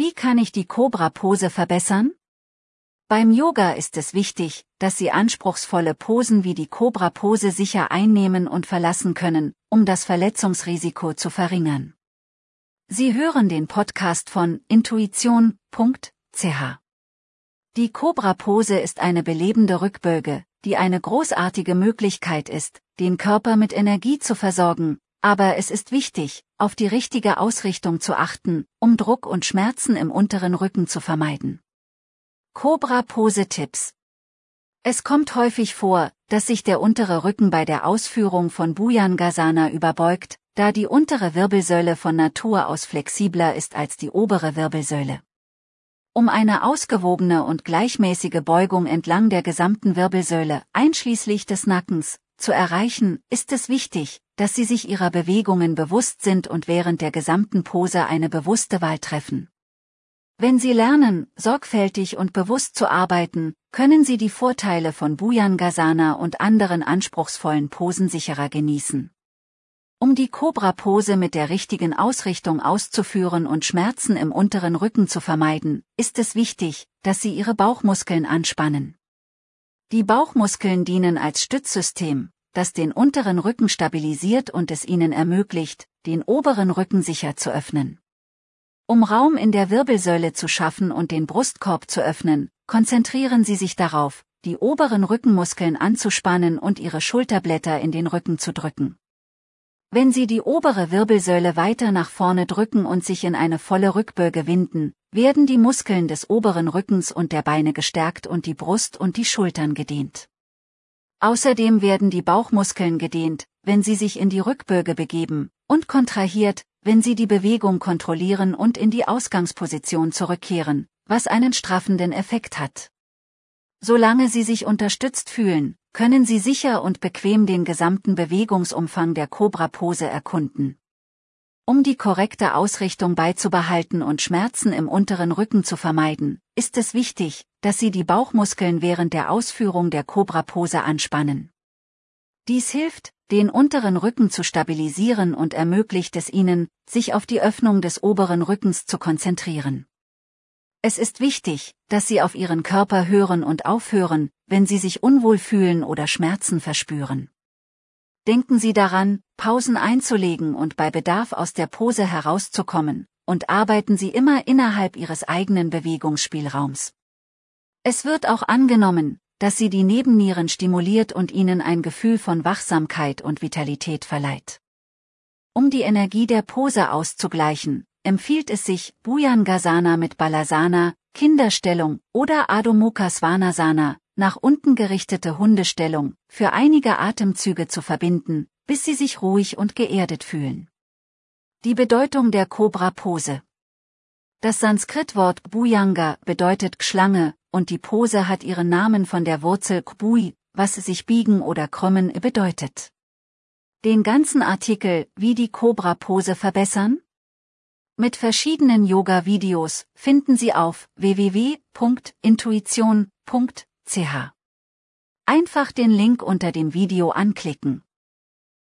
Wie kann ich die Cobra-Pose verbessern? Beim Yoga ist es wichtig, dass Sie anspruchsvolle Posen wie die Cobra-Pose sicher einnehmen und verlassen können, um das Verletzungsrisiko zu verringern. Sie hören den Podcast von intuition.ch. Die Cobra-Pose ist eine belebende Rückböge, die eine großartige Möglichkeit ist, den Körper mit Energie zu versorgen, aber es ist wichtig, auf die richtige Ausrichtung zu achten, um Druck und Schmerzen im unteren Rücken zu vermeiden. Cobra-Pose-Tipps Es kommt häufig vor, dass sich der untere Rücken bei der Ausführung von Bhujangasana überbeugt, da die untere Wirbelsäule von Natur aus flexibler ist als die obere Wirbelsäule. Um eine ausgewogene und gleichmäßige Beugung entlang der gesamten Wirbelsäule, einschließlich des Nackens, zu erreichen, ist es wichtig, dass Sie sich Ihrer Bewegungen bewusst sind und während der gesamten Pose eine bewusste Wahl treffen. Wenn Sie lernen, sorgfältig und bewusst zu arbeiten, können Sie die Vorteile von Bhujangasana und anderen anspruchsvollen Posen sicherer genießen. Um die Cobra-Pose mit der richtigen Ausrichtung auszuführen und Schmerzen im unteren Rücken zu vermeiden, ist es wichtig, dass Sie Ihre Bauchmuskeln anspannen. Die Bauchmuskeln dienen als Stützsystem, das den unteren Rücken stabilisiert und es ihnen ermöglicht, den oberen Rücken sicher zu öffnen. Um Raum in der Wirbelsäule zu schaffen und den Brustkorb zu öffnen, konzentrieren Sie sich darauf, die oberen Rückenmuskeln anzuspannen und Ihre Schulterblätter in den Rücken zu drücken. Wenn Sie die obere Wirbelsäule weiter nach vorne drücken und sich in eine volle Rückböge winden, werden die Muskeln des oberen Rückens und der Beine gestärkt und die Brust und die Schultern gedehnt. Außerdem werden die Bauchmuskeln gedehnt, wenn Sie sich in die Rückböge begeben, und kontrahiert, wenn Sie die Bewegung kontrollieren und in die Ausgangsposition zurückkehren, was einen straffenden Effekt hat. Solange Sie sich unterstützt fühlen, können Sie sicher und bequem den gesamten Bewegungsumfang der Cobra-Pose erkunden. Um die korrekte Ausrichtung beizubehalten und Schmerzen im unteren Rücken zu vermeiden, ist es wichtig, dass Sie die Bauchmuskeln während der Ausführung der Cobra-Pose anspannen. Dies hilft, den unteren Rücken zu stabilisieren und ermöglicht es Ihnen, sich auf die Öffnung des oberen Rückens zu konzentrieren. Es ist wichtig, dass Sie auf Ihren Körper hören und aufhören, wenn Sie sich unwohl fühlen oder Schmerzen verspüren. Denken Sie daran, Pausen einzulegen und bei Bedarf aus der Pose herauszukommen, und arbeiten Sie immer innerhalb Ihres eigenen Bewegungsspielraums. Es wird auch angenommen, dass sie die Nebennieren stimuliert und ihnen ein Gefühl von Wachsamkeit und Vitalität verleiht. Um die Energie der Pose auszugleichen, empfiehlt es sich, Bhujangasana mit Balasana, Kinderstellung oder Adho Mukha Svanasana, nach unten gerichtete Hundestellung, für einige Atemzüge zu verbinden, bis sie sich ruhig und geerdet fühlen. Die Bedeutung der Cobra-Pose Das Sanskritwort Bhujanga bedeutet Schlange, und die Pose hat ihren Namen von der Wurzel Kbui, was sich biegen oder krümmen bedeutet. Den ganzen Artikel, wie die Cobra-Pose verbessern? Mit verschiedenen Yoga-Videos finden Sie auf www.intuition.ch. Einfach den Link unter dem Video anklicken.